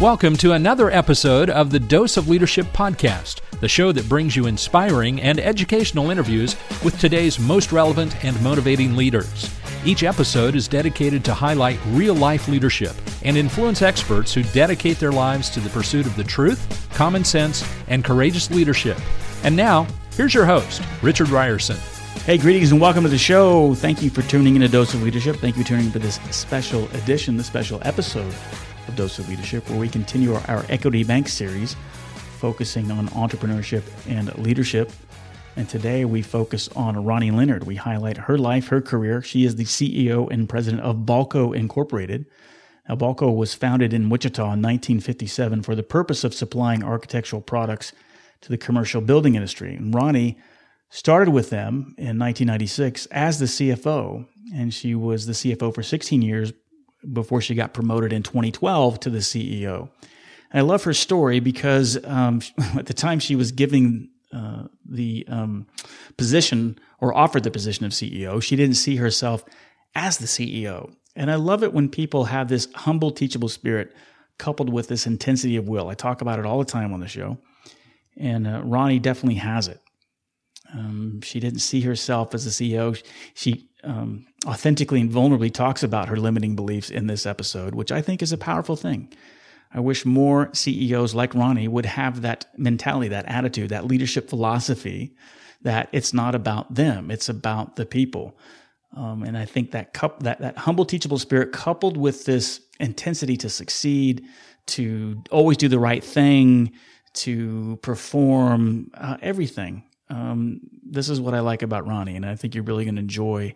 Welcome to another episode of the Dose of Leadership podcast, the show that brings you inspiring and educational interviews with today's most relevant and motivating leaders. Each episode is dedicated to highlight real life leadership and influence experts who dedicate their lives to the pursuit of the truth, common sense, and courageous leadership. And now, here's your host, Richard Rierson. Hey, greetings and welcome to the show. Thank you for tuning in to Dose of Leadership. Thank you for tuning in for this special edition, this special episode Dose of Leadership, where we continue our, our Equity Bank series focusing on entrepreneurship and leadership. And today we focus on Ronnie Leonard. We highlight her life, her career. She is the CEO and president of Balco Incorporated. Now, Balco was founded in Wichita in 1957 for the purpose of supplying architectural products to the commercial building industry. And Ronnie started with them in 1996 as the CFO, and she was the CFO for 16 years before she got promoted in 2012 to the CEO. And I love her story because um, at the time she was giving uh, the um, position or offered the position of CEO, she didn't see herself as the CEO. And I love it when people have this humble, teachable spirit coupled with this intensity of will. I talk about it all the time on the show. And uh, Ronnie definitely has it. Um, she didn't see herself as a CEO. She um, authentically and vulnerably talks about her limiting beliefs in this episode, which I think is a powerful thing. I wish more CEOs like Ronnie would have that mentality, that attitude, that leadership philosophy that it's not about them, it's about the people. Um, and I think that, cup, that that humble, teachable spirit, coupled with this intensity to succeed, to always do the right thing, to perform uh, everything, um, this is what I like about Ronnie, and I think you're really going to enjoy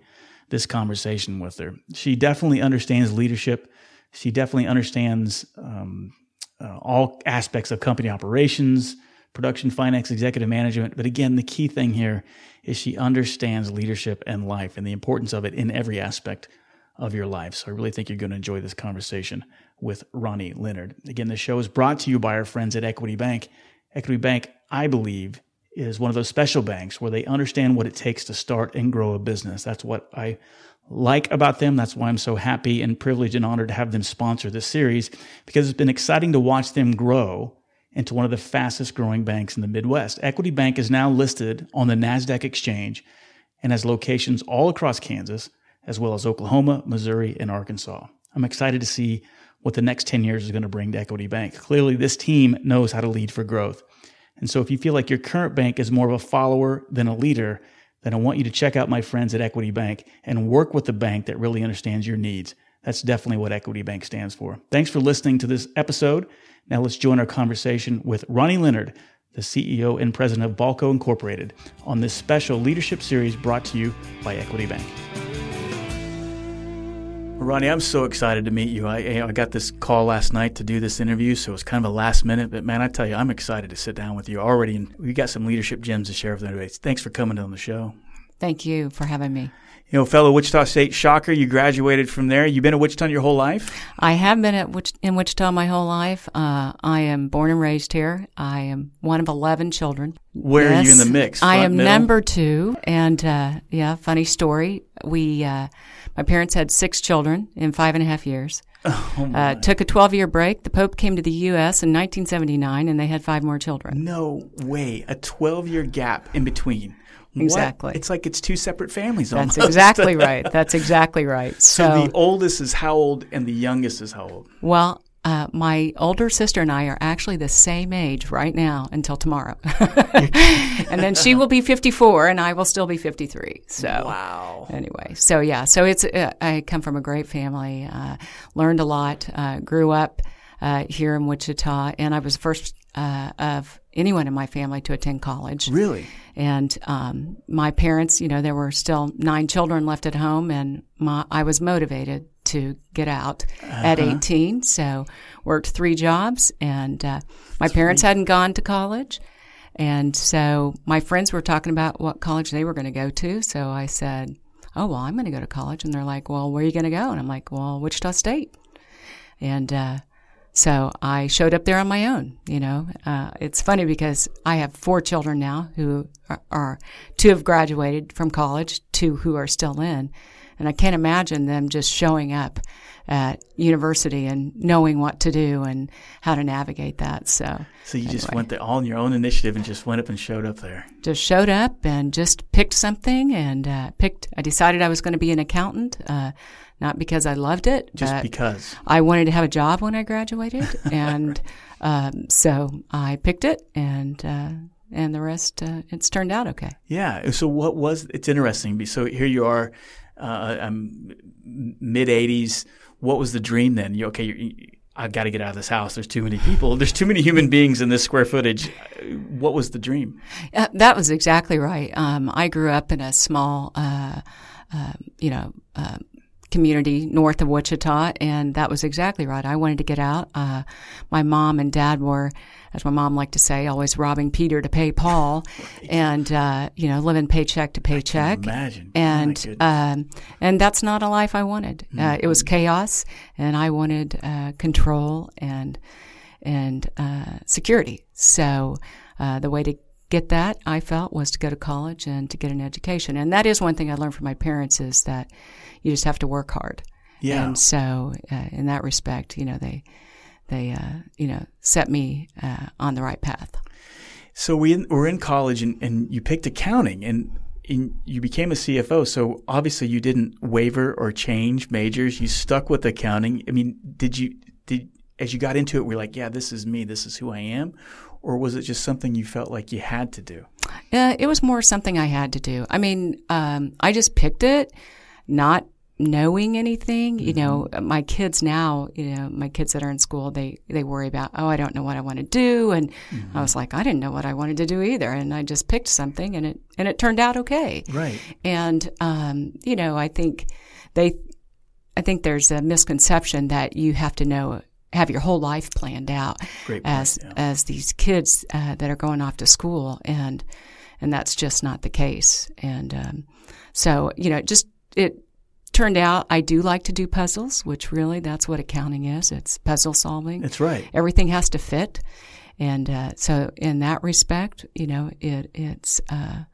this conversation with her. She definitely understands leadership. She definitely understands um, uh, all aspects of company operations, production, finance, executive management. But again, the key thing here is she understands leadership and life and the importance of it in every aspect of your life. So I really think you're going to enjoy this conversation with Ronnie Leonard. Again, the show is brought to you by our friends at Equity Bank. Equity Bank, I believe, is one of those special banks where they understand what it takes to start and grow a business. That's what I like about them. That's why I'm so happy and privileged and honored to have them sponsor this series because it's been exciting to watch them grow into one of the fastest growing banks in the Midwest. Equity Bank is now listed on the NASDAQ exchange and has locations all across Kansas, as well as Oklahoma, Missouri, and Arkansas. I'm excited to see what the next 10 years is going to bring to Equity Bank. Clearly, this team knows how to lead for growth. And so if you feel like your current bank is more of a follower than a leader, then I want you to check out my friends at Equity Bank and work with the bank that really understands your needs. That's definitely what Equity Bank stands for. Thanks for listening to this episode. Now let's join our conversation with Ronnie Leonard, the CEO and president of Balco Incorporated, on this special leadership series brought to you by Equity Bank. Ronnie, I'm so excited to meet you. I, I got this call last night to do this interview, so it's kind of a last minute. But man, I tell you, I'm excited to sit down with you already, and we got some leadership gems to share with everybody. Thanks for coming on the show. Thank you for having me. You know, fellow Wichita State Shocker, you graduated from there. You've been at Wichita your whole life? I have been at Wich- in Wichita my whole life. Uh, I am born and raised here. I am one of 11 children. Where yes, are you in the mix? Front, I am middle? number two. And uh, yeah, funny story. We, uh, my parents had six children in five and a half years. Oh my. uh, took a 12 year break. The Pope came to the U.S. in 1979 and they had five more children. No way. A 12 year gap in between. Exactly. What? It's like it's two separate families That's exactly right. That's exactly right. So, so, the oldest is how old and the youngest is how old? Well, uh, my older sister and I are actually the same age right now until tomorrow. and then she will be 54 and I will still be 53. So, wow. Anyway, so yeah, so it's, uh, I come from a great family, uh, learned a lot, uh, grew up uh, here in Wichita, and I was the first uh, of anyone in my family to attend college. Really? And um, my parents, you know, there were still nine children left at home, and my, I was motivated to get out uh-huh. at 18. So worked three jobs, and uh, my parents hadn't gone to college. And so my friends were talking about what college they were going to go to. So I said, Oh, well, I'm going to go to college. And they're like, Well, where are you going to go? And I'm like, Well, Wichita State. And uh, so I showed up there on my own. You know, uh, it's funny because I have four children now who are, are, two have graduated from college, two who are still in, and I can't imagine them just showing up at university and knowing what to do and how to navigate that. So, so you anyway. just went there all on your own initiative and just went up and showed up there. Just showed up and just picked something and uh, picked. I decided I was going to be an accountant. Uh, not because I loved it, just because I wanted to have a job when I graduated, and um, so I picked it, and uh, and the rest uh, it's turned out okay. Yeah. So what was it's interesting. So here you are, uh, I'm mid '80s. What was the dream then? You okay? You, I've got to get out of this house. There's too many people. There's too many human beings in this square footage. What was the dream? Uh, that was exactly right. Um, I grew up in a small, uh, uh, you know, uh, community north of Wichita, and that was exactly right. I wanted to get out. Uh, my mom and dad were, as my mom liked to say, always robbing Peter to pay Paul, and uh, you know, living paycheck to paycheck. imagine, and um, and that's not a life I wanted. Mm-hmm. Uh, it was chaos, and I wanted uh, control and and uh, security. So uh, the way to get that, I felt, was to go to college and to get an education. And that is one thing I learned from my parents is that you just have to work hard. Yeah. And so, uh, in that respect, you know, they they uh, you know set me uh, on the right path. So we were in college, and, and you picked accounting, and, and you became a CFO. So obviously, you didn't waver or change majors. You stuck with accounting. I mean, did you did as you got into it, we're like, yeah, this is me. This is who I am. Or was it just something you felt like you had to do? Uh, it was more something I had to do. I mean, um, I just picked it, not knowing anything. Mm-hmm. You know, mm-hmm. my kids now, you know, my kids that are in school, they, they worry about, oh, I don't know what I want to do. And mm-hmm. I was like, I didn't know what I wanted to do either. And I just picked something and it, and it turned out okay. Right. And, um, you know, I think they, I think there's a misconception that you have to know have your whole life planned out point, as yeah. as these kids uh, that are going off to school and and that's just not the case and um, so you know just it turned out I do like to do puzzles, which really that's what accounting is. It's puzzle solving. That's right. Everything has to fit, and uh, so in that respect, you know, it it's uh,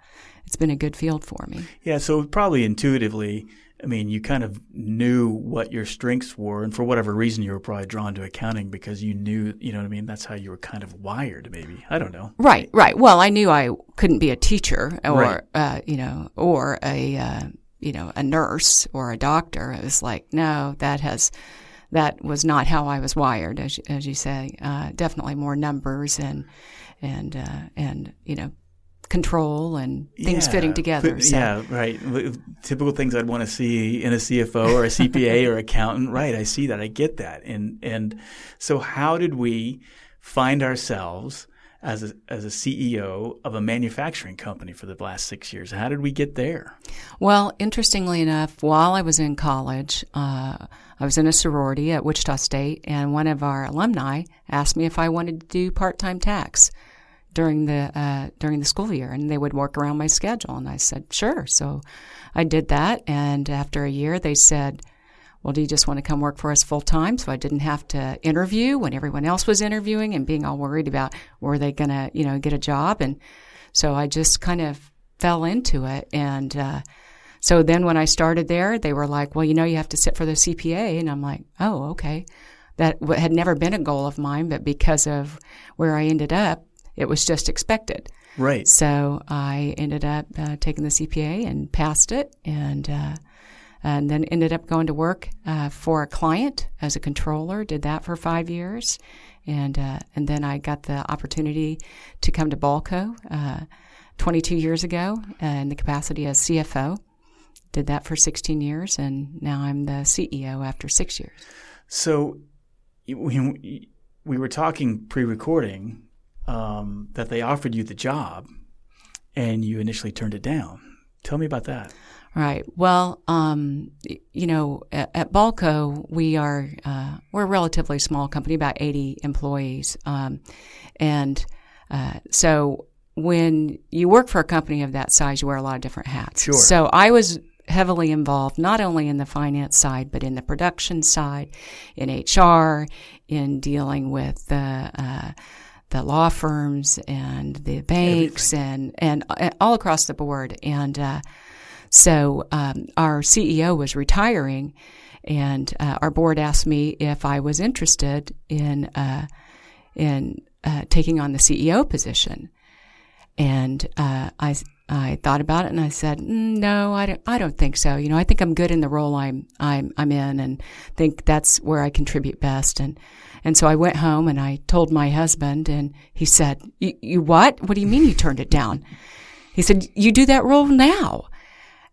it's been a good field for me. Yeah. So probably intuitively. I mean, you kind of knew what your strengths were, and for whatever reason, you were probably drawn to accounting because you knew, you know what I mean? That's how you were kind of wired, maybe. I don't know. Right, right. Well, I knew I couldn't be a teacher or, right. uh, you know, or a, uh, you know, a nurse or a doctor. It was like, no, that has, that was not how I was wired, as as you say. Uh, definitely more numbers and and uh, and you know control and things yeah, fitting together. So. Yeah, right. Typical things I'd want to see in a CFO or a CPA or accountant. Right, I see that. I get that. And and so how did we find ourselves as a, as a CEO of a manufacturing company for the last six years. How did we get there? Well, interestingly enough, while I was in college, uh, I was in a sorority at Wichita State, and one of our alumni asked me if I wanted to do part time tax during the uh, during the school year, and they would work around my schedule. And I said, sure. So I did that, and after a year, they said well, do you just want to come work for us full time? So I didn't have to interview when everyone else was interviewing and being all worried about were they going to, you know, get a job. And so I just kind of fell into it. And, uh, so then when I started there, they were like, well, you know, you have to sit for the CPA. And I'm like, oh, okay. That had never been a goal of mine, but because of where I ended up, it was just expected. Right. So I ended up uh, taking the CPA and passed it. And, uh, and then ended up going to work uh, for a client as a controller. Did that for five years, and uh, and then I got the opportunity to come to Balco uh, 22 years ago uh, in the capacity as CFO. Did that for 16 years, and now I'm the CEO after six years. So, we we were talking pre-recording um, that they offered you the job and you initially turned it down. Tell me about that. Right. Well, um, you know, at, at Balco, we are uh, we're a relatively small company, about eighty employees, um, and uh, so when you work for a company of that size, you wear a lot of different hats. Sure. So I was heavily involved not only in the finance side, but in the production side, in HR, in dealing with the uh, the law firms and the banks and, and, and all across the board. And uh, so um, our CEO was retiring, and uh, our board asked me if I was interested in uh, in uh, taking on the CEO position. And uh, I I thought about it and I said, mm, no, I don't, I don't think so. You know, I think I'm good in the role I'm, I'm, I'm in and think that's where I contribute best. And, and so I went home and I told my husband and he said, you what? What do you mean you turned it down? He said, you do that role now.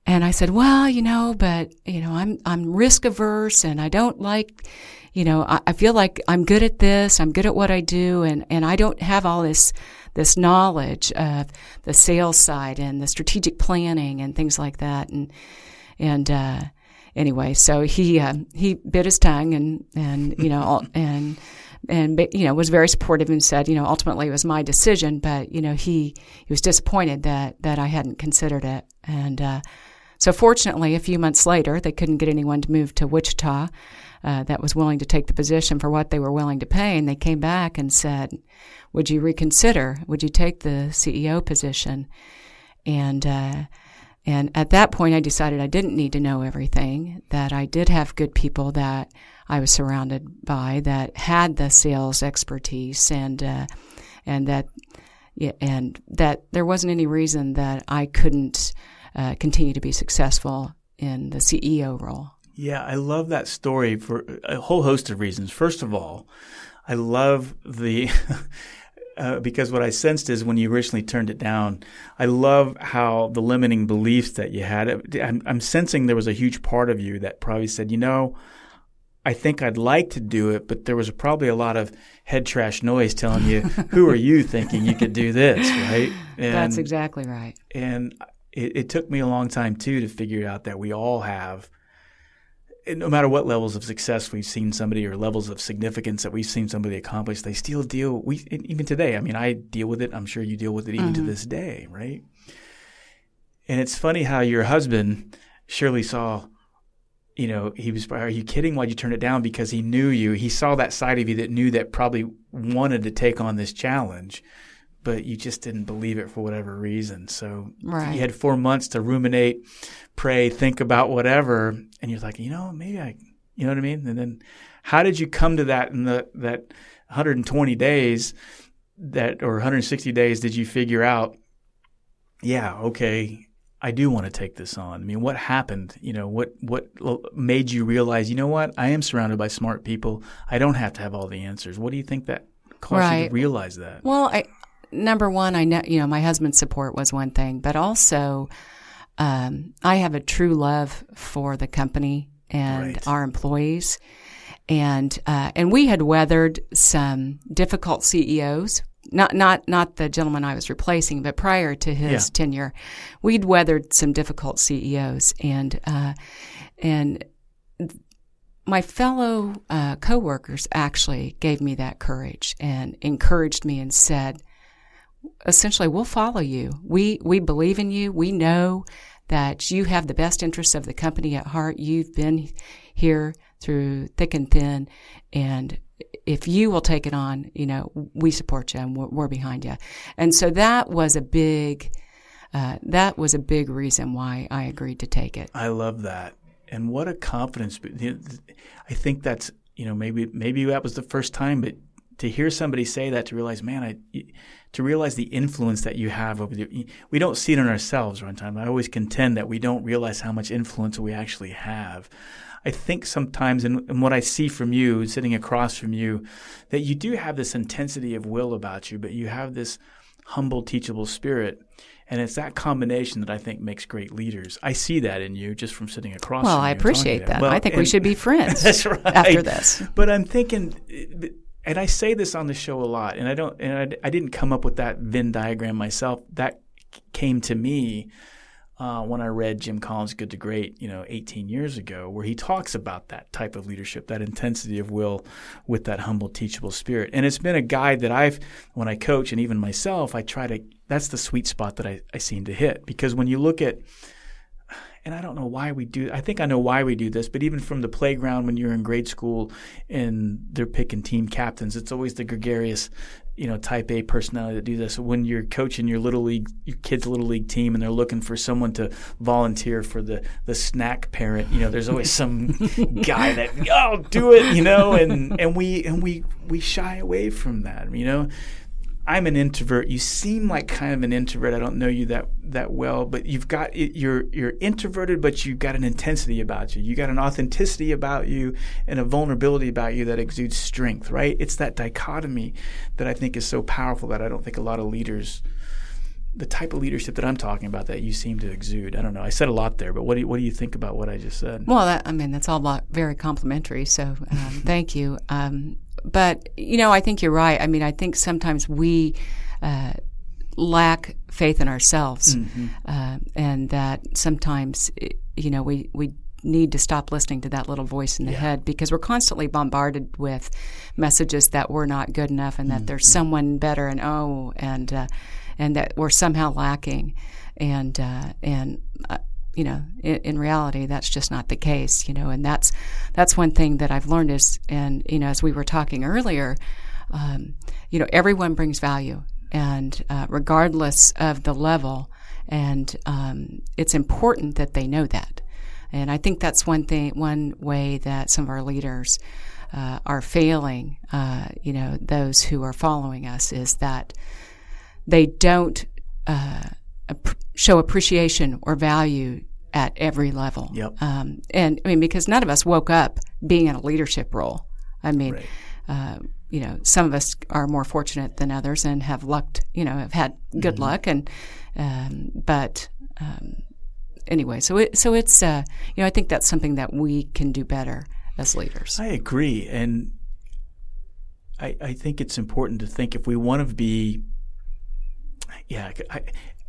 And I said, well, you know, but, you know, I'm, I'm risk averse and I don't like, you know, I, I feel like I'm good at this. I'm good at what I do. And, and I don't have all this, this knowledge of the sales side and the strategic planning and things like that. And, and, uh, anyway, so he, uh, he bit his tongue and, and, you know, and, and, you know, was very supportive and said, you know, ultimately it was my decision, but, you know, he, he was disappointed that, that I hadn't considered it. And, uh, so fortunately, a few months later, they couldn't get anyone to move to Wichita uh, that was willing to take the position for what they were willing to pay, and they came back and said, would you reconsider? Would you take the CEO position? And uh, and at that point, I decided I didn't need to know everything. That I did have good people that I was surrounded by that had the sales expertise, and uh, and that and that there wasn't any reason that I couldn't uh, continue to be successful in the CEO role. Yeah, I love that story for a whole host of reasons. First of all, I love the uh, because what I sensed is when you originally turned it down, I love how the limiting beliefs that you had. I'm, I'm sensing there was a huge part of you that probably said, you know, I think I'd like to do it, but there was probably a lot of head trash noise telling you, who are you thinking you could do this, right? And, That's exactly right. And it, it took me a long time too to figure out that we all have no matter what levels of success we've seen somebody or levels of significance that we've seen somebody accomplish, they still deal. We even today. I mean, I deal with it. I'm sure you deal with it even mm-hmm. to this day, right? And it's funny how your husband surely saw. You know, he was. Are you kidding? Why'd you turn it down? Because he knew you. He saw that side of you that knew that probably wanted to take on this challenge but you just didn't believe it for whatever reason. So right. you had four months to ruminate, pray, think about whatever, and you're like, you know, maybe I, you know what I mean? And then, how did you come to that in the that 120 days, that or 160 days? Did you figure out? Yeah, okay, I do want to take this on. I mean, what happened? You know, what what made you realize? You know what? I am surrounded by smart people. I don't have to have all the answers. What do you think that caused right. you to realize that? Well, I number one, I know, you know, my husband's support was one thing, but also, um, I have a true love for the company and right. our employees. And, uh, and we had weathered some difficult CEOs. Not, not, not the gentleman I was replacing, but prior to his yeah. tenure, we'd weathered some difficult CEOs and, uh, and my fellow uh, coworkers actually gave me that courage and encouraged me and said, essentially we'll follow you. We we believe in you. We know that you have the best interests of the company at heart. You've been here through thick and thin, and if you will take it on, you know we support you and we're, we're behind you. And so that was a big uh, that was a big reason why I agreed to take it. I love that, and what a confidence! I think that's you know maybe maybe that was the first time, but to hear somebody say that to realize, man, I to realize the influence that you have over the, we don't see it in ourselves one time. I always contend that we don't realize how much influence we actually have. I think sometimes, in, what I see from you, sitting across from you, that you do have this intensity of will about you, but you have this humble, teachable spirit. And it's that combination that I think makes great leaders. I see that in you just from sitting across. Well, I appreciate that. Well, I think we should be friends. that's right. After this, but I'm thinking eh, and I say this on the show a lot, and I don't, and I, I didn't come up with that Venn diagram myself. That came to me uh, when I read Jim Collins' Good to Great, you know, 18 years ago, where he talks about that type of leadership, that intensity of will with that humble, teachable spirit. And it's been a guide that I've, when I coach and even myself, I try to, that's the sweet spot that I, I seem to hit. Because when you look at, and I don't know why we do. I think I know why we do this, but even from the playground when you're in grade school and they're picking team captains, it's always the gregarious, you know, type A personality that do this. When you're coaching your little league, your kids' little league team, and they're looking for someone to volunteer for the the snack parent, you know, there's always some guy that oh do it, you know, and and we and we we shy away from that, you know. I'm an introvert. You seem like kind of an introvert. I don't know you that that well, but you've got you're you're introverted, but you've got an intensity about you. You got an authenticity about you and a vulnerability about you that exudes strength. Right? It's that dichotomy that I think is so powerful that I don't think a lot of leaders. The type of leadership that I'm talking about that you seem to exude. I don't know. I said a lot there, but what do you, what do you think about what I just said? Well, that, I mean, that's all very complimentary. So um, thank you. Um, but you know, I think you're right. I mean, I think sometimes we uh, lack faith in ourselves, mm-hmm. uh, and that sometimes you know we we need to stop listening to that little voice in the yeah. head because we're constantly bombarded with messages that we're not good enough and that mm-hmm. there's someone better and oh and uh, and that we're somehow lacking and uh, and uh, you know, in, in, reality, that's just not the case, you know, and that's that's one thing that I've learned is, and you know, as we were talking earlier, um, you know, everyone brings value, and uh, regardless of the level, and um, it's important that they know that, and I think that's one thing, one way that some of our leaders uh, are failing, uh, you know, those who are following us is that they don't uh, show appreciation or value at every level. Yep. Um, and I mean, because none of us woke up being in a leadership role. I mean, right. uh, you know, some of us are more fortunate than others and have lucked, you know, have had good mm-hmm. luck. And, um, but, um, anyway, so it, so it's, uh, you know, I think that's something that we can do better as leaders. I agree. And I, I think it's important to think if we want to be yeah, I,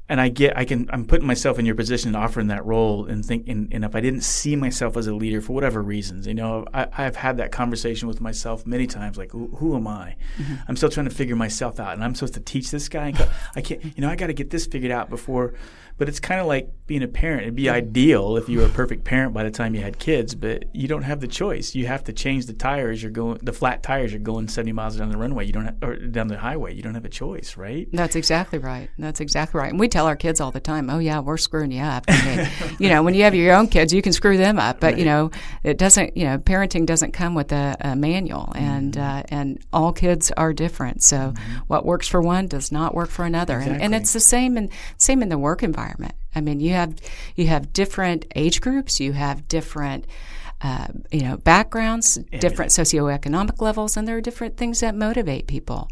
and I get I can I'm putting myself in your position and offering that role and think and, and, if I didn't see myself as a leader for whatever reasons, you know, I, have had that conversation with myself many times. Like, who, who am I? Mm-hmm. I'm still trying to figure myself out, and I'm supposed to teach this guy. I can't, you know, I got to get this figured out before but it's kind of like being a parent. It'd be ideal if you were a perfect parent by the time you had kids, but you don't have the choice. You have to change the tires. You're going the flat tires. You're going 70 miles down the runway. You don't have, or down the highway. You don't have a choice, right? That's exactly right. That's exactly right. And we tell our kids all the time, "Oh yeah, we're screwing you up." I mean, you know, when you have your own kids, you can screw them up, but right. you know, it doesn't. You know, parenting doesn't come with a, a manual, and mm-hmm. uh, and all kids are different. So mm-hmm. what works for one does not work for another, exactly. and, and it's the same in same in the work environment. I mean, you have you have different age groups, you have different uh, you know backgrounds, different socioeconomic levels, and there are different things that motivate people.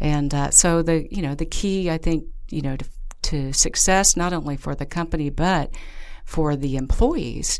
And uh, so the you know the key, I think, you know, to, to success not only for the company but for the employees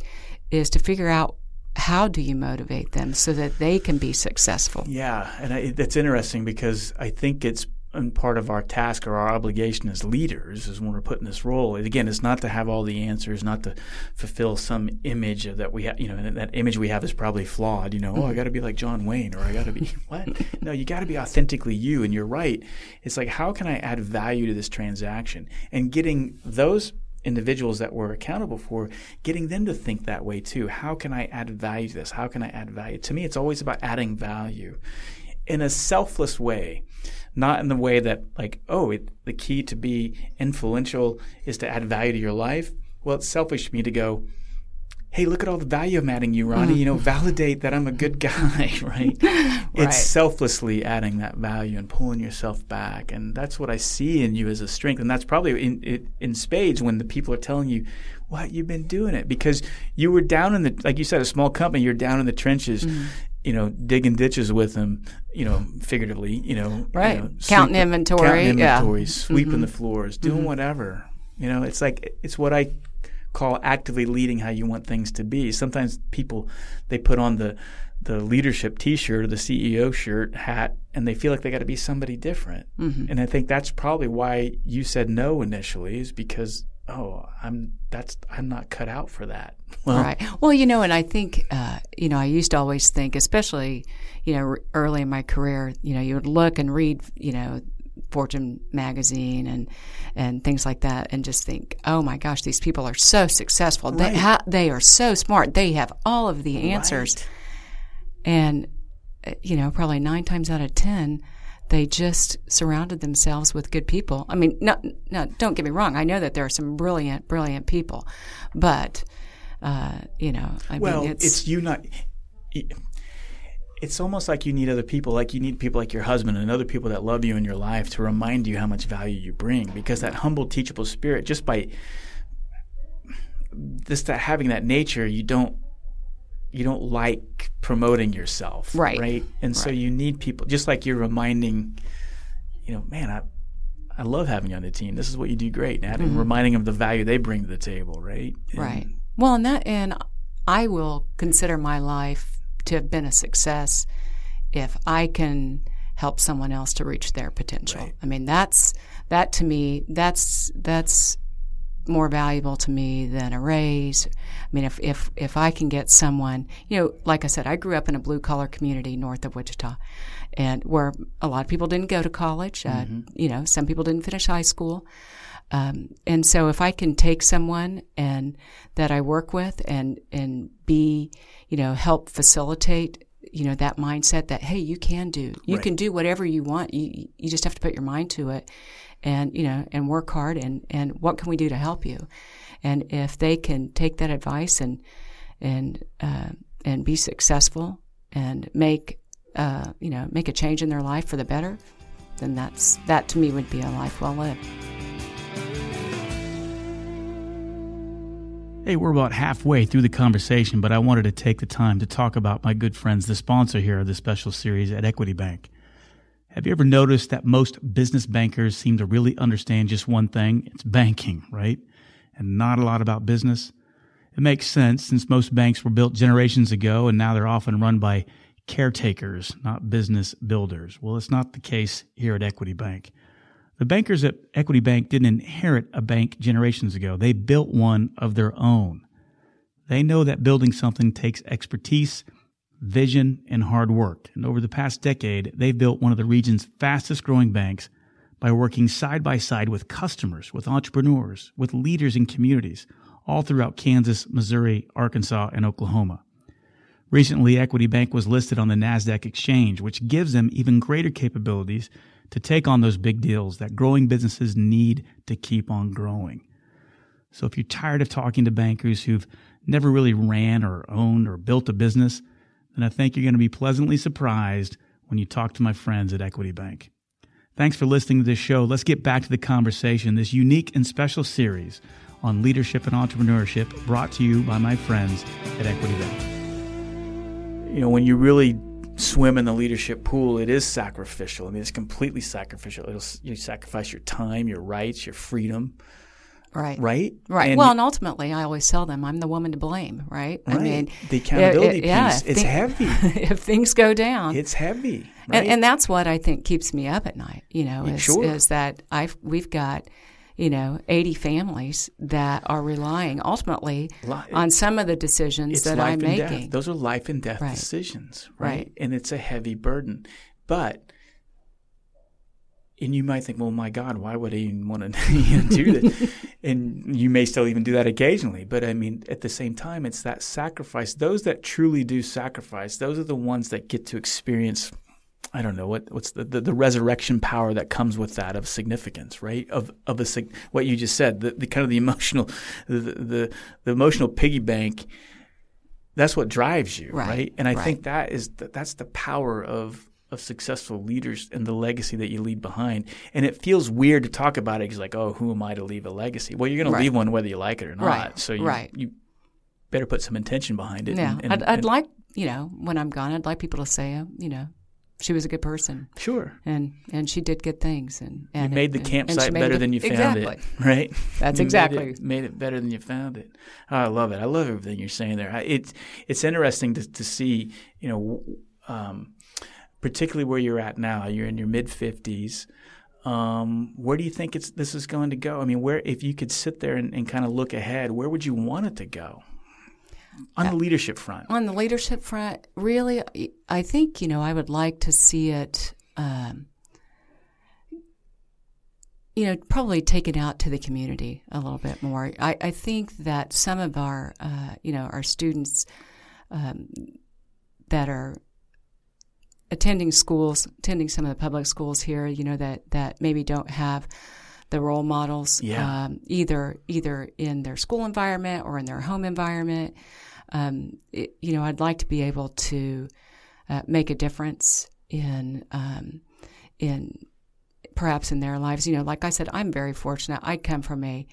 is to figure out how do you motivate them so that they can be successful? Yeah, and I, that's interesting because I think it's and part of our task or our obligation as leaders is when we're put in this role again it's not to have all the answers not to fulfill some image that we have you know and that image we have is probably flawed you know oh i mm-hmm. got to be like john wayne or i got to be what no you got to be authentically you and you're right it's like how can i add value to this transaction and getting those individuals that we're accountable for, getting them to think that way too. How can I add value to this? How can I add value? To me, it's always about adding value in a selfless way not in the way that like oh it, the key to be influential is to add value to your life. Well it's selfish for me to go hey look at all the value i'm adding you ronnie. Mm. you know validate that i'm a good guy right? right. It's selflessly adding that value and pulling yourself back and that's what i see in you as a strength and that's probably in, in, in spades when the people are telling you what? You've been doing it because you were down in the like you said a small company you're down in the trenches. Mm you know, digging ditches with them, you know, figuratively, you know, right, you know, counting sweep, inventory, counting inventory, yeah. sweeping mm-hmm. the floors, doing mm-hmm. whatever. You know, it's like it's what I call actively leading how you want things to be. Sometimes people they put on the the leadership T-shirt or the CEO shirt hat, and they feel like they got to be somebody different. Mm-hmm. And I think that's probably why you said no initially, is because oh, I'm that's I'm not cut out for that. Well, right. Well, you know, and I think uh, you know I used to always think, especially you know early in my career, you know, you would look and read, you know. Fortune magazine and and things like that, and just think, oh my gosh, these people are so successful. Right. They ha- they are so smart. They have all of the answers. Right. And, uh, you know, probably nine times out of 10, they just surrounded themselves with good people. I mean, not, not, don't get me wrong. I know that there are some brilliant, brilliant people, but, uh, you know, I well, mean, it's, it's you not. It's almost like you need other people, like you need people like your husband and other people that love you in your life to remind you how much value you bring. Because that humble, teachable spirit, just by this, that having that nature, you don't you don't like promoting yourself, right? Right, and right. so you need people, just like you're reminding, you know, man, I, I love having you on the team. This is what you do great, and mm-hmm. reminding them of the value they bring to the table, right? And, right. Well, and that, and I will consider my life to have been a success if I can help someone else to reach their potential. Right. I mean, that's that to me. That's that's more valuable to me than a raise. I mean, if, if, if I can get someone, you know, like I said, I grew up in a blue collar community north of Wichita and where a lot of people didn't go to college. Uh, mm-hmm. You know, some people didn't finish high school. Um, and so if I can take someone and that I work with and, and be, you know, help facilitate you know that mindset that hey you can do you right. can do whatever you want you you just have to put your mind to it and you know and work hard and and what can we do to help you and if they can take that advice and and uh, and be successful and make uh, you know make a change in their life for the better then that's that to me would be a life well lived Hey, we're about halfway through the conversation, but I wanted to take the time to talk about my good friends, the sponsor here of this special series at Equity Bank. Have you ever noticed that most business bankers seem to really understand just one thing? It's banking, right? And not a lot about business. It makes sense since most banks were built generations ago and now they're often run by caretakers, not business builders. Well, it's not the case here at Equity Bank. The bankers at Equity Bank didn't inherit a bank generations ago. They built one of their own. They know that building something takes expertise vision, and hard work. And over the past decade, they've built one of the region's fastest growing banks by working side by side with customers, with entrepreneurs, with leaders in communities, all throughout Kansas, Missouri, Arkansas, and Oklahoma. Recently, Equity Bank was listed on the NASDAQ exchange, which gives them even greater capabilities to take on those big deals that growing businesses need to keep on growing. So if you're tired of talking to bankers who've never really ran or owned or built a business, and I think you're going to be pleasantly surprised when you talk to my friends at Equity Bank. Thanks for listening to this show. Let's get back to the conversation, this unique and special series on leadership and entrepreneurship brought to you by my friends at Equity Bank. You know, when you really swim in the leadership pool, it is sacrificial. I mean, it's completely sacrificial. It'll, you sacrifice your time, your rights, your freedom Right. Right? Right. And well, and ultimately, I always tell them I'm the woman to blame, right? right. I mean, the accountability it, it, yeah, piece, it's heavy. if things go down, it's heavy. Right? And, and, that's what I think keeps me up at night, you know, mm, is, sure. is that I've, we've got, you know, 80 families that are relying ultimately on some of the decisions that I'm making. Death. Those are life and death right. decisions, right? right? And it's a heavy burden. But and you might think, well, my God, why would I even want to do this? and you may still even do that occasionally. But I mean, at the same time, it's that sacrifice. Those that truly do sacrifice, those are the ones that get to experience. I don't know what what's the, the, the resurrection power that comes with that of significance, right? Of of a what you just said, the, the kind of the emotional, the, the the emotional piggy bank. That's what drives you, right? right? And I right. think that is the, that's the power of of successful leaders and the legacy that you leave behind. And it feels weird to talk about it because, like, oh, who am I to leave a legacy? Well, you're going right. to leave one whether you like it or not. Right. So you, right. you better put some intention behind it. Yeah. And, and, I'd, I'd like, you know, when I'm gone, I'd like people to say, uh, you know, she was a good person. Sure. And and she did good things. And, and you made the and, campsite and better the, than you found exactly. it, right? That's You exactly. made it, made it better than you found it. Oh, I love it. I love everything you're saying there. I- It's it's interesting to to see, you know, um, particularly where you're at now. You're in your mid fifties. Um, where do you think it's this is going to go? I mean, where if you could sit there and, and kind of look ahead, where would you want it to go on the leadership front? On the leadership front, really, I think you know I would like to see it. Um, you know, probably taken out to the community a little bit more. I, I think that some of our, uh, you know, our students um, that are attending schools, attending some of the public schools here, you know, that that maybe don't have the role models, Yeah. um, either either in their school environment or in their home environment. Um, it, you know, I'd like to be able to uh, make a difference in um, in perhaps in their lives. You know, like I said, I'm very fortunate. I come from a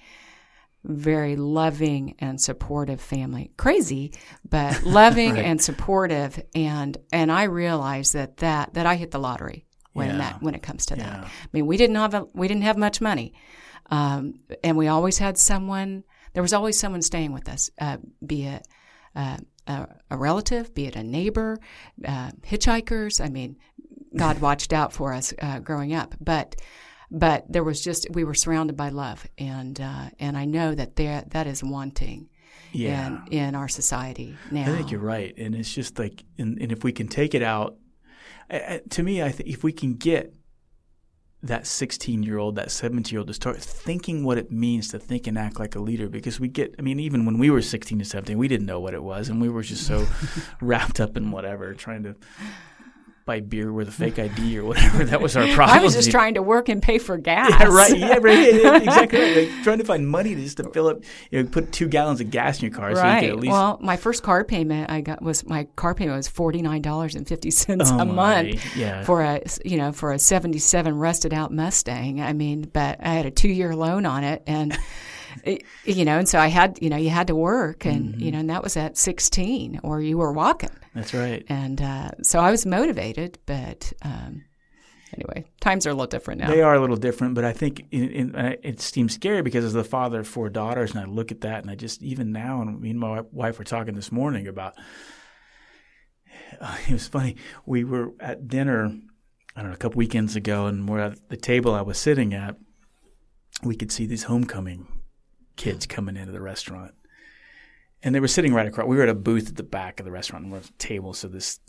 very loving and supportive family. Crazy, but loving Right. and supportive. And and I realize that that that I hit the lottery when Yeah. that when it comes to that. I mean, we didn't have a, we didn't have much money, um, and we always had someone. There was always someone staying with us, uh, be it uh, a, a relative, be it a neighbor, uh, hitchhikers. I mean, God watched out for us uh, growing up, but but there was just we were surrounded by love, and uh, and I know that there that is wanting Yeah. in in our society now. I think you're right, and it's just like, and, and if we can take it out, I- to me, I think if we can get that 16 year old, that 17 year old to start thinking what it means to think and act like a leader, because we get, I mean, even when we were 16 to 17, we didn't know what it was, and we were just so wrapped up in whatever, trying to buy beer with a fake ID or whatever. That was our problem. I was just trying to work and pay for gas. Yeah, right. Yeah, right. Yeah, exactly right. Like trying to find money to just to fill up, you know, put two gallons of gas in your car so you Right. could at least. well, my first car payment I got was my car payment was forty nine dollars and fifty cents Oh, a my. month Yeah. for a you know for a seventy seven rusted out Mustang. I mean, but I had a two year loan on it, and you know, and so I had you know you had to work, and Mm-hmm. you know, and that was at sixteen, or you were walking, That's right. and uh, so I was motivated, but. Um, Anyway, times are a little different now. They are a little different, but I think in, in, uh, it seems scary because as the father of four daughters, and I look at that, and I just even now, and me and my wife were talking this morning about. Uh, it was funny. We were at dinner, I don't know, a couple weekends ago, and we're at the table I was sitting at. We could see these homecoming kids coming into the restaurant, and they were sitting right across. We were at a booth at the back of the restaurant, and we're at a table. So this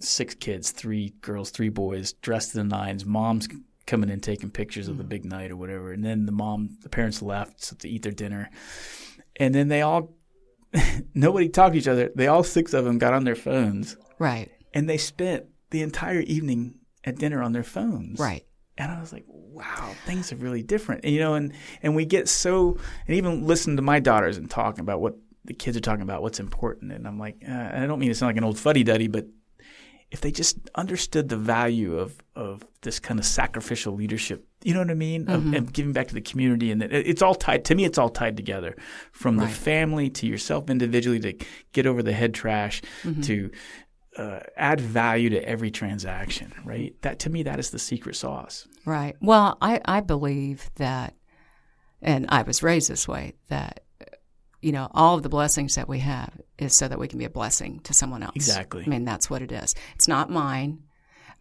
six kids, three girls, three boys, dressed in the nines. Mom's coming in taking pictures of the hmm. big night or whatever. And then the mom, the parents left so to eat their dinner. And then they all, nobody talked to each other. They all six of them got on their phones right, and they spent the entire evening at dinner on their phones. right. And I was like, wow, things are really different. And, you know, and, and we get so, and even listen to my daughters and talking about what the kids are talking about, what's important. And I'm like, uh, and I don't mean to sound like an old fuddy duddy, but if they just understood the value of, of this kind of sacrificial leadership, you know what I mean? Of, and giving back to the community. And it, it's all tied, to me, it's all tied together from the family to yourself individually to get over the head trash to uh, add value to every transaction, right? That to me, that is the secret sauce. Right. Well, I, I believe that, and I was raised this way, that, you know, all of the blessings that we have is so that we can be a blessing to someone else. Exactly. I mean, that's what it is. It's not mine.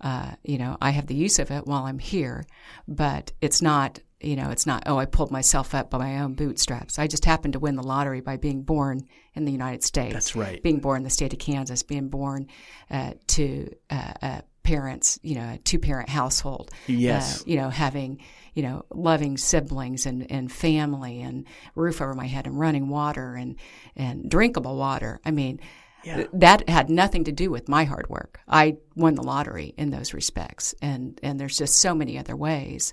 Uh, you know, I have the use of it while I'm here, but it's not, you know, it's not, oh, I pulled myself up by my own bootstraps. I just happened to win the lottery by being born in the United States. That's right. Being born in the state of Kansas, being born uh, to uh, uh, parents, you know, a two parent household. Yes. Uh, you know, having, you know, loving siblings and, and family and roof over my head and running water and, and drinkable water. I mean, Yeah. that had nothing to do with my hard work. I won the lottery in those respects. And, and there's just so many other ways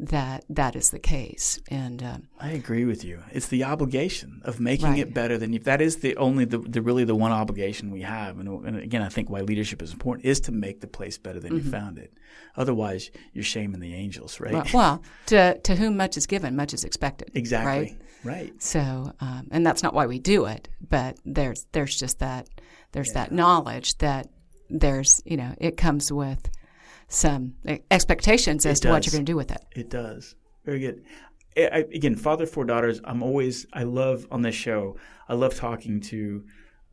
that that is the case. And, um, I agree with you. It's the obligation of making Right. it better than you. That is the only, the, the really the one obligation we have. And, and again, I think why leadership is important is to make the place better than you found it. Otherwise, you're shaming the angels, right? well, well, to, to whom much is given, much is expected. exactly. Right? Right. So, um, and that's not why we do it, but there's there's just that there's that knowledge that there's you know it comes with some expectations as It to what you're going to do with it. It does. Very good. I, I- again, father four daughters. I'm always. I love on this show. I love talking to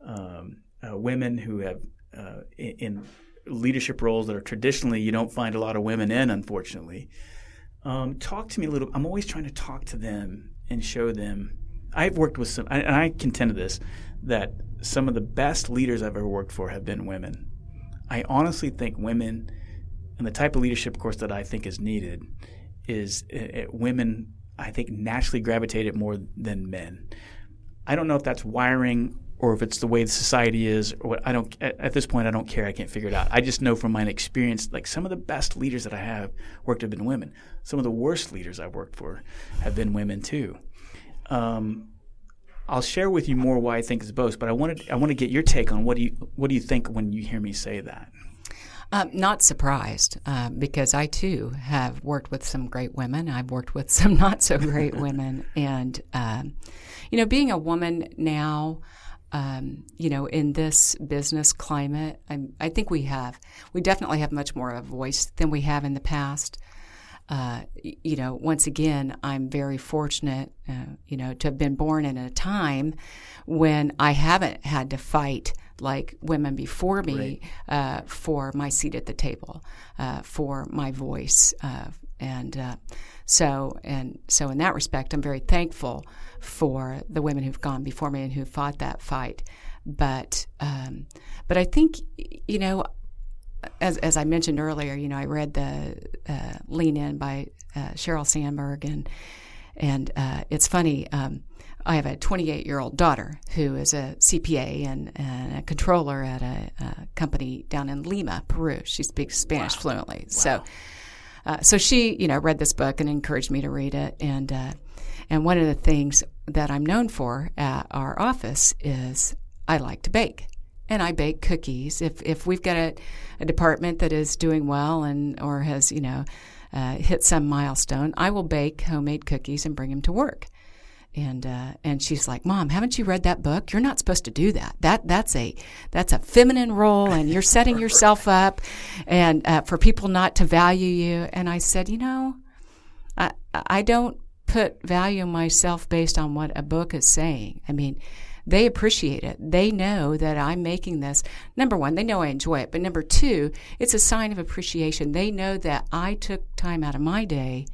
um, uh, women who have uh, in, in leadership roles that are traditionally you don't find a lot of women in. Unfortunately, um, talk to me a little. I'm always trying to talk to them and show them. I've worked with some, and I contend to this that some of the best leaders I've ever worked for have been women. I honestly think women and the type of leadership of course that I think is needed is uh, uh, women. I think naturally gravitate it more than men. I don't know if that's wiring or if it's the way the society is or what. I don't. At, at this point, I don't care. I can't figure it out. I just know from my experience, like some of the best leaders that I have worked have been women. Some of the worst leaders I've worked for have been women too. Um, I'll share with you more why I think it's both, but I wanted I want to get your take on what do you what do you think when you hear me say that? Um, not surprised uh, because I too have worked with some great women. I've worked with some not so great women, and um, you know, being a woman now, um, you know, in this business climate, I, I think we have we definitely have much more of a voice than we have in the past. Uh, you know, once again, I'm very fortunate, uh, you know, to have been born in a time when I haven't had to fight like women before me uh, for my seat at the table, uh, for my voice, uh, and uh, so and so in that respect, I'm very thankful for the women who've gone before me and who fought that fight. But um, but I think you know as, as I mentioned earlier, you know, I read the uh, Lean In by uh, Sheryl Sandberg, and and uh, it's funny. Um, I have a 28 year old daughter who is a CPA and, and a controller at a, a company down in Lima, Peru. She speaks Spanish fluently, so uh, so she, you know, read this book and encouraged me to read it. And uh, and one of the things that I'm known for at our office is I like to bake, and I bake cookies. If if we've got a, a department that is doing well and or has you know uh, hit some milestone, I will bake homemade cookies and bring them to work. And uh, and she's like, Mom, haven't you read that book? You're not supposed to do that. That that's a that's a feminine role, and you're setting yourself up, and uh, for people not to value you. And I said, you know, I I don't put value myself based on what a book is saying. I mean, they appreciate it. They know that I'm making this. Number one, they know I enjoy it, but number two, it's a sign of appreciation. They know that I took time out of my day.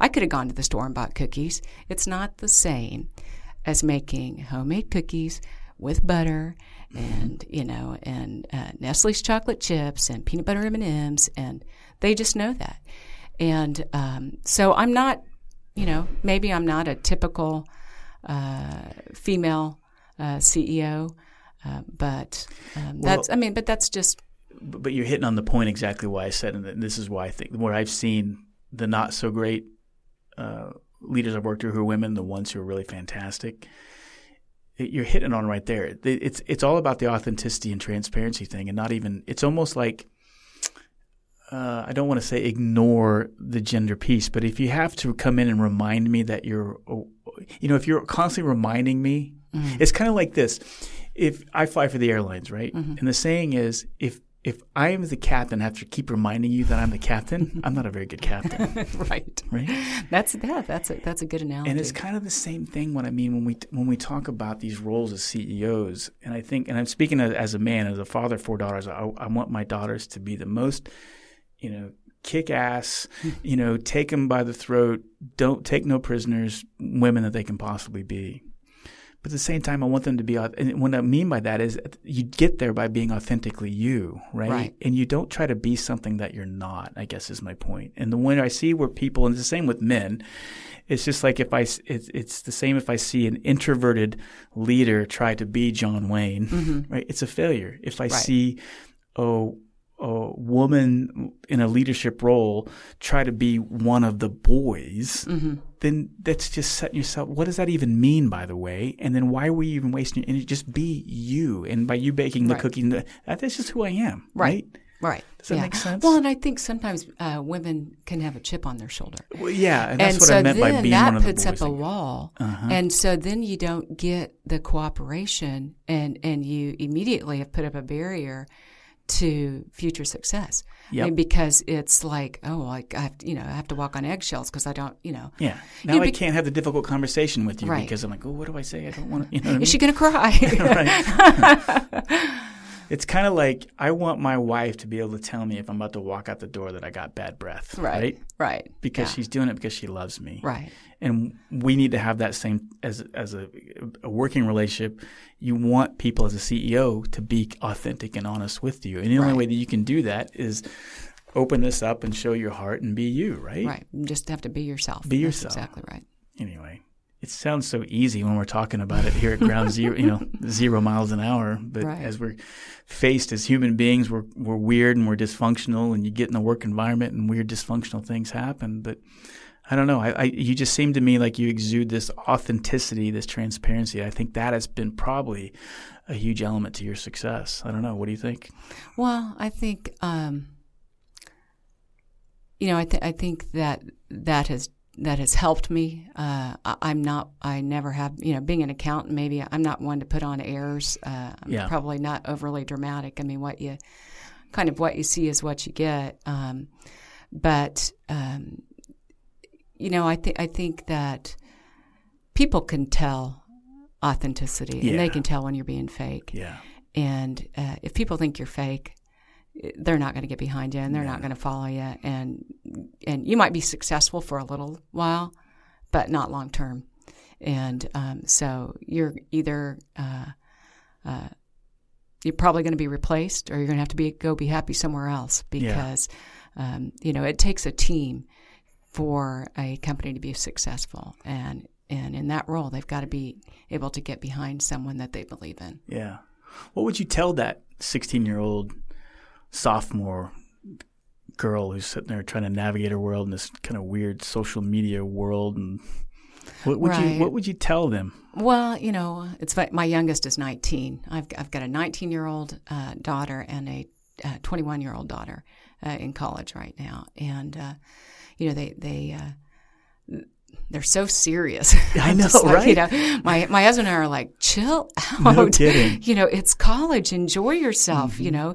I could have gone to the store and bought cookies. It's not the same as making homemade cookies with butter and you know and uh, Nestle's chocolate chips and peanut butter M&Ms and they just know that. And um, so I'm not, you know, maybe I'm not a typical uh, female uh, CEO, uh, but um, that's, I mean, but that's just, But but you're hitting on the point exactly why I said, and this is why I think where I've seen the not so great uh, leaders I've worked with who are women, the ones who are really fantastic. it- You're hitting on right there. It's it's all about the authenticity and transparency thing, and not even. It's almost like uh, I don't want to say ignore the gender piece, but if you have to come in and remind me that you're, oh, you know, if you're constantly reminding me, it's kind of like this. If I fly for the airlines, right, and the saying is, if if I am the captain, I have to keep reminding you that I'm the captain. I'm not a very good captain, right. right? That's, yeah, that's a, that's a good analogy. And it's kind of the same thing What I mean when we when we talk about these roles as CEOs, and I think, and I'm speaking as, as a man, as a father of four daughters. I, I want my daughters to be the most, you know, kick ass, you know, take them by the throat, don't take no prisoners, women that they can possibly be. But at the same time, I want them to be. And what I mean by that is, you get there by being authentically you, right? Right. And you don't try to be something that you're not. I guess is my point. And the one I see where people, and it's the same with men, it's just like if I, it's, it's the same if I see an introverted leader try to be John Wayne, mm-hmm. right? It's a failure. If I see, oh, a woman in a leadership role try to be one of the boys, mm-hmm. Then that's just setting yourself. What does that even mean, by the way? And then why were you even wasting your energy? Just be you. And by you baking the Right. cookie, that- that's just who I am, Right. right? Right. Does that yeah. make sense? Well, and I think sometimes uh, women can have a chip on their shoulder. Well, yeah, and that's and what so I meant then by being that one of the puts up a wall, Uh-huh. and so then you don't get the cooperation, and and you immediately have put up a barrier to future success. Yep. I mean, because it's like, oh, like I have to, you know, I have to walk on eggshells because I don't, you know. Yeah. Now You I be- can't have the difficult conversation with you Right. because I'm like, oh, what do I say? I don't want to. You know what I Is she going to cry? It's kind of like I want my wife to be able to tell me if I'm about to walk out the door that I got bad breath. right. Right. Right. Because Yeah. she's doing it because she loves me. Right. and we need to have that same as as a, a working relationship. You want people as a CEO to be authentic and honest with you, and the only Right. way that you can do that is open this up and show your heart and be you, right? Right. You just have to be yourself. Be That's yourself. exactly right. Anyway, it sounds so easy when we're talking about it here at ground zero, you know, zero miles an hour. But Right. as we're faced as human beings, we're we're weird and we're dysfunctional, and you get in a work environment and weird dysfunctional things happen. But I don't know. I, I you just seem to me like you exude this authenticity, this transparency. I think that has been probably a huge element to your success. I don't know. What do you think? Well, I think, um, you know, I, th- I think that that has that has helped me. Uh, I- I'm not. I never have. You know, being an accountant, maybe I'm not one to put on airs. Uh, I'm Yeah. probably not overly dramatic. I mean, what you kind of what you see is what you get. Um, but um, you know, I think I think that people can tell authenticity, and they can tell when you're being fake. Yeah. And uh, if people think you're fake, they're not going to get behind you, and they're not going to follow you. And and you might be successful for a little while, but not long term. And um, so you're either uh, uh, you're probably going to be replaced, or you're going to have to be go be happy somewhere else because um, you know it takes a team for a company to be successful, and and in that role, they've got to be able to get behind someone that they believe in. Yeah. What would you tell that 16 year old sophomore girl who's sitting there trying to navigate her world in this kind of weird social media world? And what would you what would you tell them? Well, you know, it's my youngest is 19. I've I've got a 19 year old uh, daughter and a 21 year old daughter uh, in college right now, and uh, you know they they. Uh, they're so serious. I know, like, You right? know, my my husband and I are like, chill out. No kidding. You know, it's college. Enjoy yourself. Mm-hmm. You know,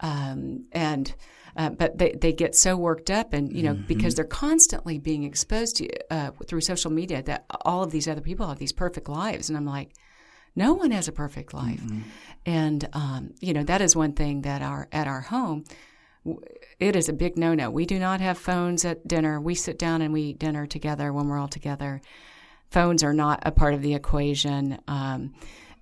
um, and uh, but they they get so worked up, and you know, Mm-hmm. because they're constantly being exposed to uh, through social media that all of these other people have these perfect lives, and I'm like, no one has a perfect life, Mm-hmm. and um, you know that is one thing that our at our home. It is a big no-no. We do not have phones at dinner. We sit down and we eat dinner together when we're all together. Phones are not a part of the equation, um,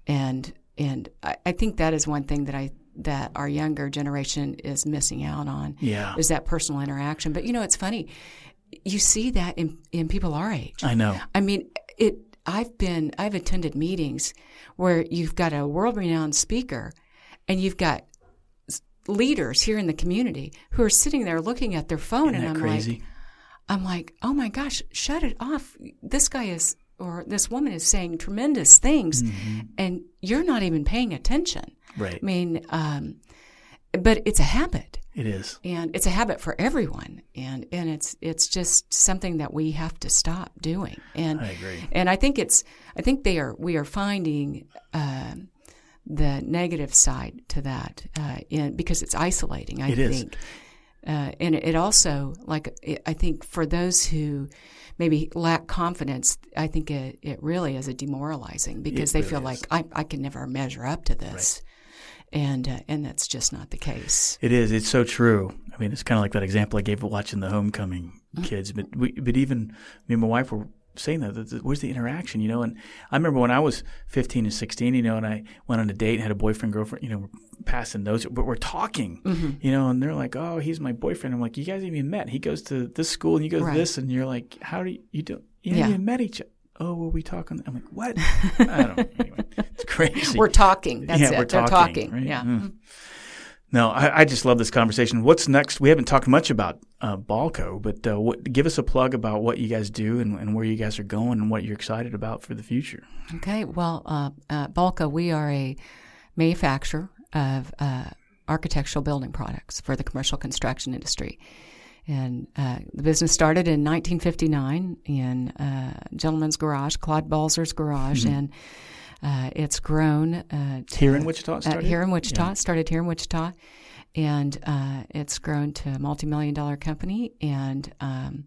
and and I, I think that is one thing that I that our younger generation is missing out on Yeah. is that personal interaction. But you know, it's funny. You see that in in people our age. I know. I mean, it. I've been. I've attended meetings where you've got a world-renowned speaker, and you've got leaders here in the community who are sitting there looking at their phone, Isn't and I'm crazy? like, I'm like, oh my gosh, shut it off. This guy is, or this woman is saying tremendous things, Mm-hmm. and you're not even paying attention. right. I mean, um, but it's a habit it is. and it's a habit for everyone and and it's it's just something that we have to stop doing and I agree. and I think it's I think they are we are finding um, the negative side to that uh, in because it's isolating I It is. think uh, and it also like I think for those who maybe lack confidence I think it, it really is a demoralizing because they really feel is. like I, I can never measure up to this and uh, and that's just not the case It is. It's so true. I mean, it's kind of like that example I gave of watching the homecoming kids. But we, but even me and my wife were saying that. Where's the interaction? You know. And I remember when I was 15 and 16. You know, and I went on a date and had a boyfriend, girlfriend. You know, we're passing those, but we're talking. Mm-hmm. You know, and they're like, "Oh, he's my boyfriend." I'm like, "You guys haven't even met. He goes to this school and you go Right. to this." And you're like, "How do you, you do? You haven't Yeah. even met each other." Oh, well, we talk on. I'm like, "What?" I don't know. Anyway, it's crazy. We're talking. That's Yeah, it. we're They're talking, talking. right? Yeah. Mm. No, I, I just love this conversation. What's next? We haven't talked much about uh, Balco, but uh, what, give us a plug about what you guys do and, and where you guys are going and what you're excited about for the future. Okay. Well, uh, uh, Balco, we are a manufacturer of uh, architectural building products for the commercial construction industry. And uh, the business started in 1959 in uh, Gentleman's Garage, Claude Balzer's garage, and uh, it's grown uh, to, Here in Wichita, it uh, started? here in Wichita. It Started here in Wichita, and uh, it's grown to a multi-million dollar company, and um,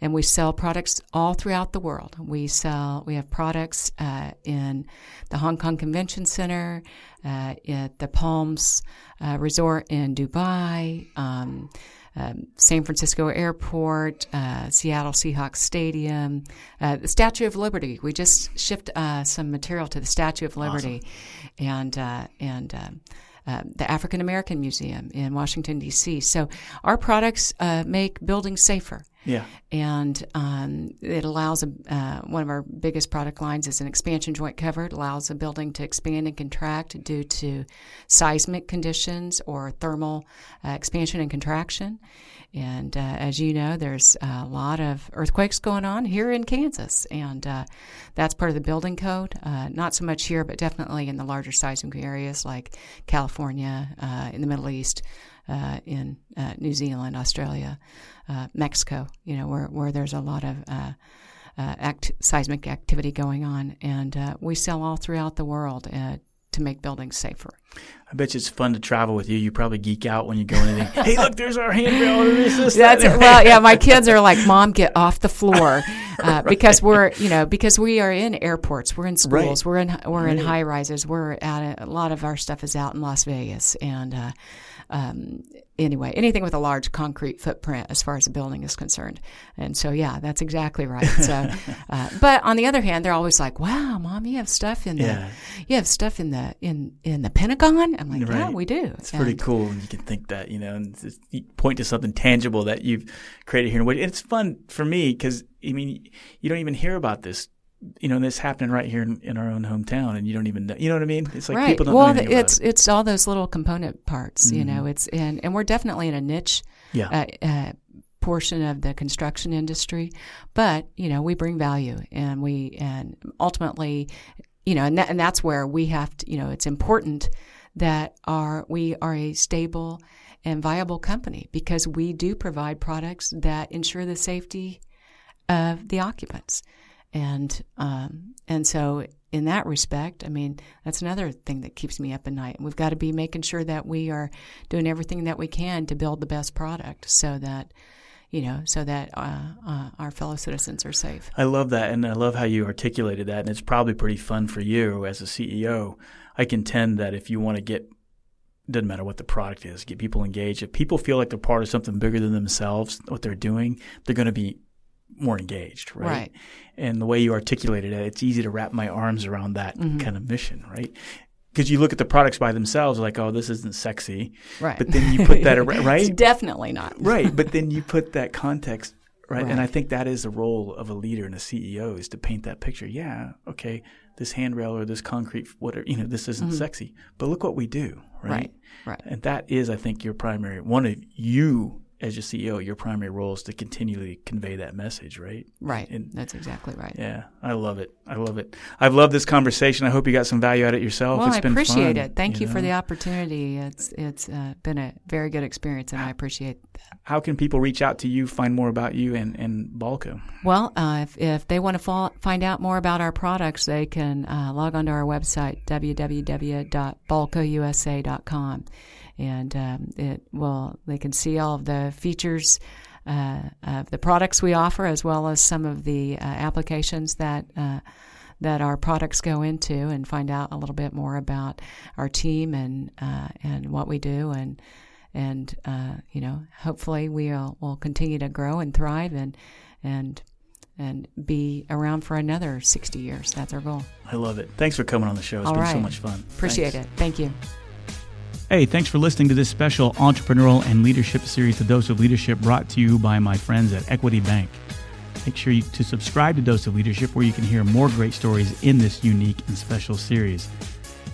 and we sell products all throughout the world. We sell, we have products uh, in the Hong Kong Convention Center, uh, at the Palms uh, Resort in Dubai. Um, um, San Francisco Airport, uh, Seattle Seahawks Stadium, uh, the Statue of Liberty. We just shipped uh, some material to the Statue of Liberty, awesome. and uh, and um, uh, the African American Museum in Washington D.C. So our products uh, make buildings safer. Yeah. And um, it allows a, uh, one of our biggest product lines is an expansion joint cover. It allows a building to expand and contract due to seismic conditions or thermal uh, expansion and contraction. And uh, as you know, there's a lot of earthquakes going on here in Kansas, and uh, that's part of the building code. Uh, not so much here, but definitely in the larger seismic areas like California, uh, in the Middle East, uh, in uh, New Zealand, Australia, Mexico. You know, where where there's a lot of act- seismic activity going on, and we sell all throughout the world to make buildings safer. I bet you it's fun to travel with you. You probably geek out when you go in. hey, look, there's our handrail. This, this, That's that. well, yeah. My kids are like, "Mom, get off the floor," uh, because we're, you know, because we are in airports, we're in schools, right. we're in we're right. in high rises. We're at a, a, lot of our stuff is out in Las Vegas, and uh, um, anyway, anything with a large concrete footprint as far as a building is concerned. And so, yeah, that's exactly right. So, uh, but on the other hand, they're always like, "Wow, mom, you have stuff in the, yeah. you have stuff in the in in the Pentagon." I'm like, right. "Yeah, we do." It's and, pretty cool when you can think that, you know, and you point to something tangible that you've created here. And it's fun for me because I mean, you don't even hear about this you know, this happening right here in, in, our own hometown, and you don't even know. You know what I mean? It's like right. people don't well, know it's it. it's all those little component parts. Mm-hmm. You know, it's and and we're definitely in a niche. Yeah. Uh, uh, portion of the construction industry, but you know we bring value, and we and ultimately, you know, and, that, and that's where we have to. You know, it's important that our we are a stable and viable company because we do provide products that ensure the safety of the occupants. And um, and so in that respect, I mean, that's another thing that keeps me up at night. We've got to be making sure that we are doing everything that we can to build the best product, so that you know, so that uh, uh, our fellow citizens are safe. I love that, and I love how you articulated that. And it's probably pretty fun for you as a CEO. I contend that if you want to get doesn't matter what the product is, get people engaged. If people feel like they're part of something bigger than themselves, what they're doing, they're going to be more engaged, right? right? And the way you articulated it, it's easy to wrap my arms around that mm-hmm. kind of mission, right? Because you look at the products by themselves, like, oh, this isn't sexy, right? But then you put that, right? It's definitely not, right? But then you put that context, right? right? And I think that is the role of a leader and a CEO is to paint that picture. Yeah, okay, this handrail or this concrete, whatever, you know, this isn't mm-hmm. sexy, but look what we do, right? Right. Right. And that is, I think, your primary one of you as your CEO, your primary role is to continually convey that message, right? Right. And That's exactly right. Yeah, I love it. I love it. I've loved this conversation. I hope you got some value out of it yourself. Well, it's I appreciate fun, it. Thank you, you know? for the opportunity. It's it's uh, been a very good experience, and I appreciate that. How can people reach out to you, find more about you and, and Balco? Well, uh, if, if they want to fa- find out more about our products, they can uh, log on to our website, www.balcousa.com and um, it will they can see all of the features uh, of the products we offer as well as some of the uh, applications that uh, that our products go into and find out a little bit more about our team and uh, and what we do and and uh, you know hopefully we'll will continue to grow and thrive and and and be around for another 60 years. That's our goal. I love it. Thanks for coming on the show. It's All been right. so much fun. Appreciate Thanks. it. Thank you. Hey, thanks for listening to this special entrepreneurial and leadership series, The Dose of Leadership, brought to you by my friends at Equity Bank. Make sure you, to subscribe to Dose of Leadership, where you can hear more great stories in this unique and special series.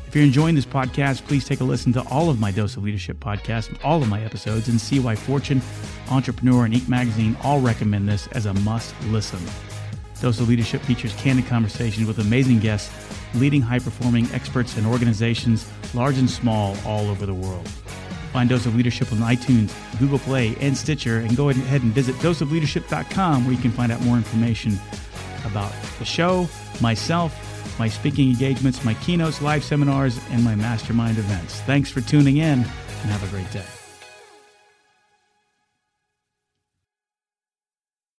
If you're enjoying this podcast, please take a listen to all of my Dose of Leadership podcasts, all of my episodes, and see why Fortune, Entrepreneur, and Inc. magazine all recommend this as a must listen. Dose of Leadership features candid conversations with amazing guests leading high performing experts and organizations, large and small, all over the world. Find Dose of Leadership on iTunes, Google Play, and Stitcher, and go ahead and visit doseofleadership.com where you can find out more information about the show, myself, my speaking engagements, my keynotes, live seminars, and my mastermind events. Thanks for tuning in, and have a great day.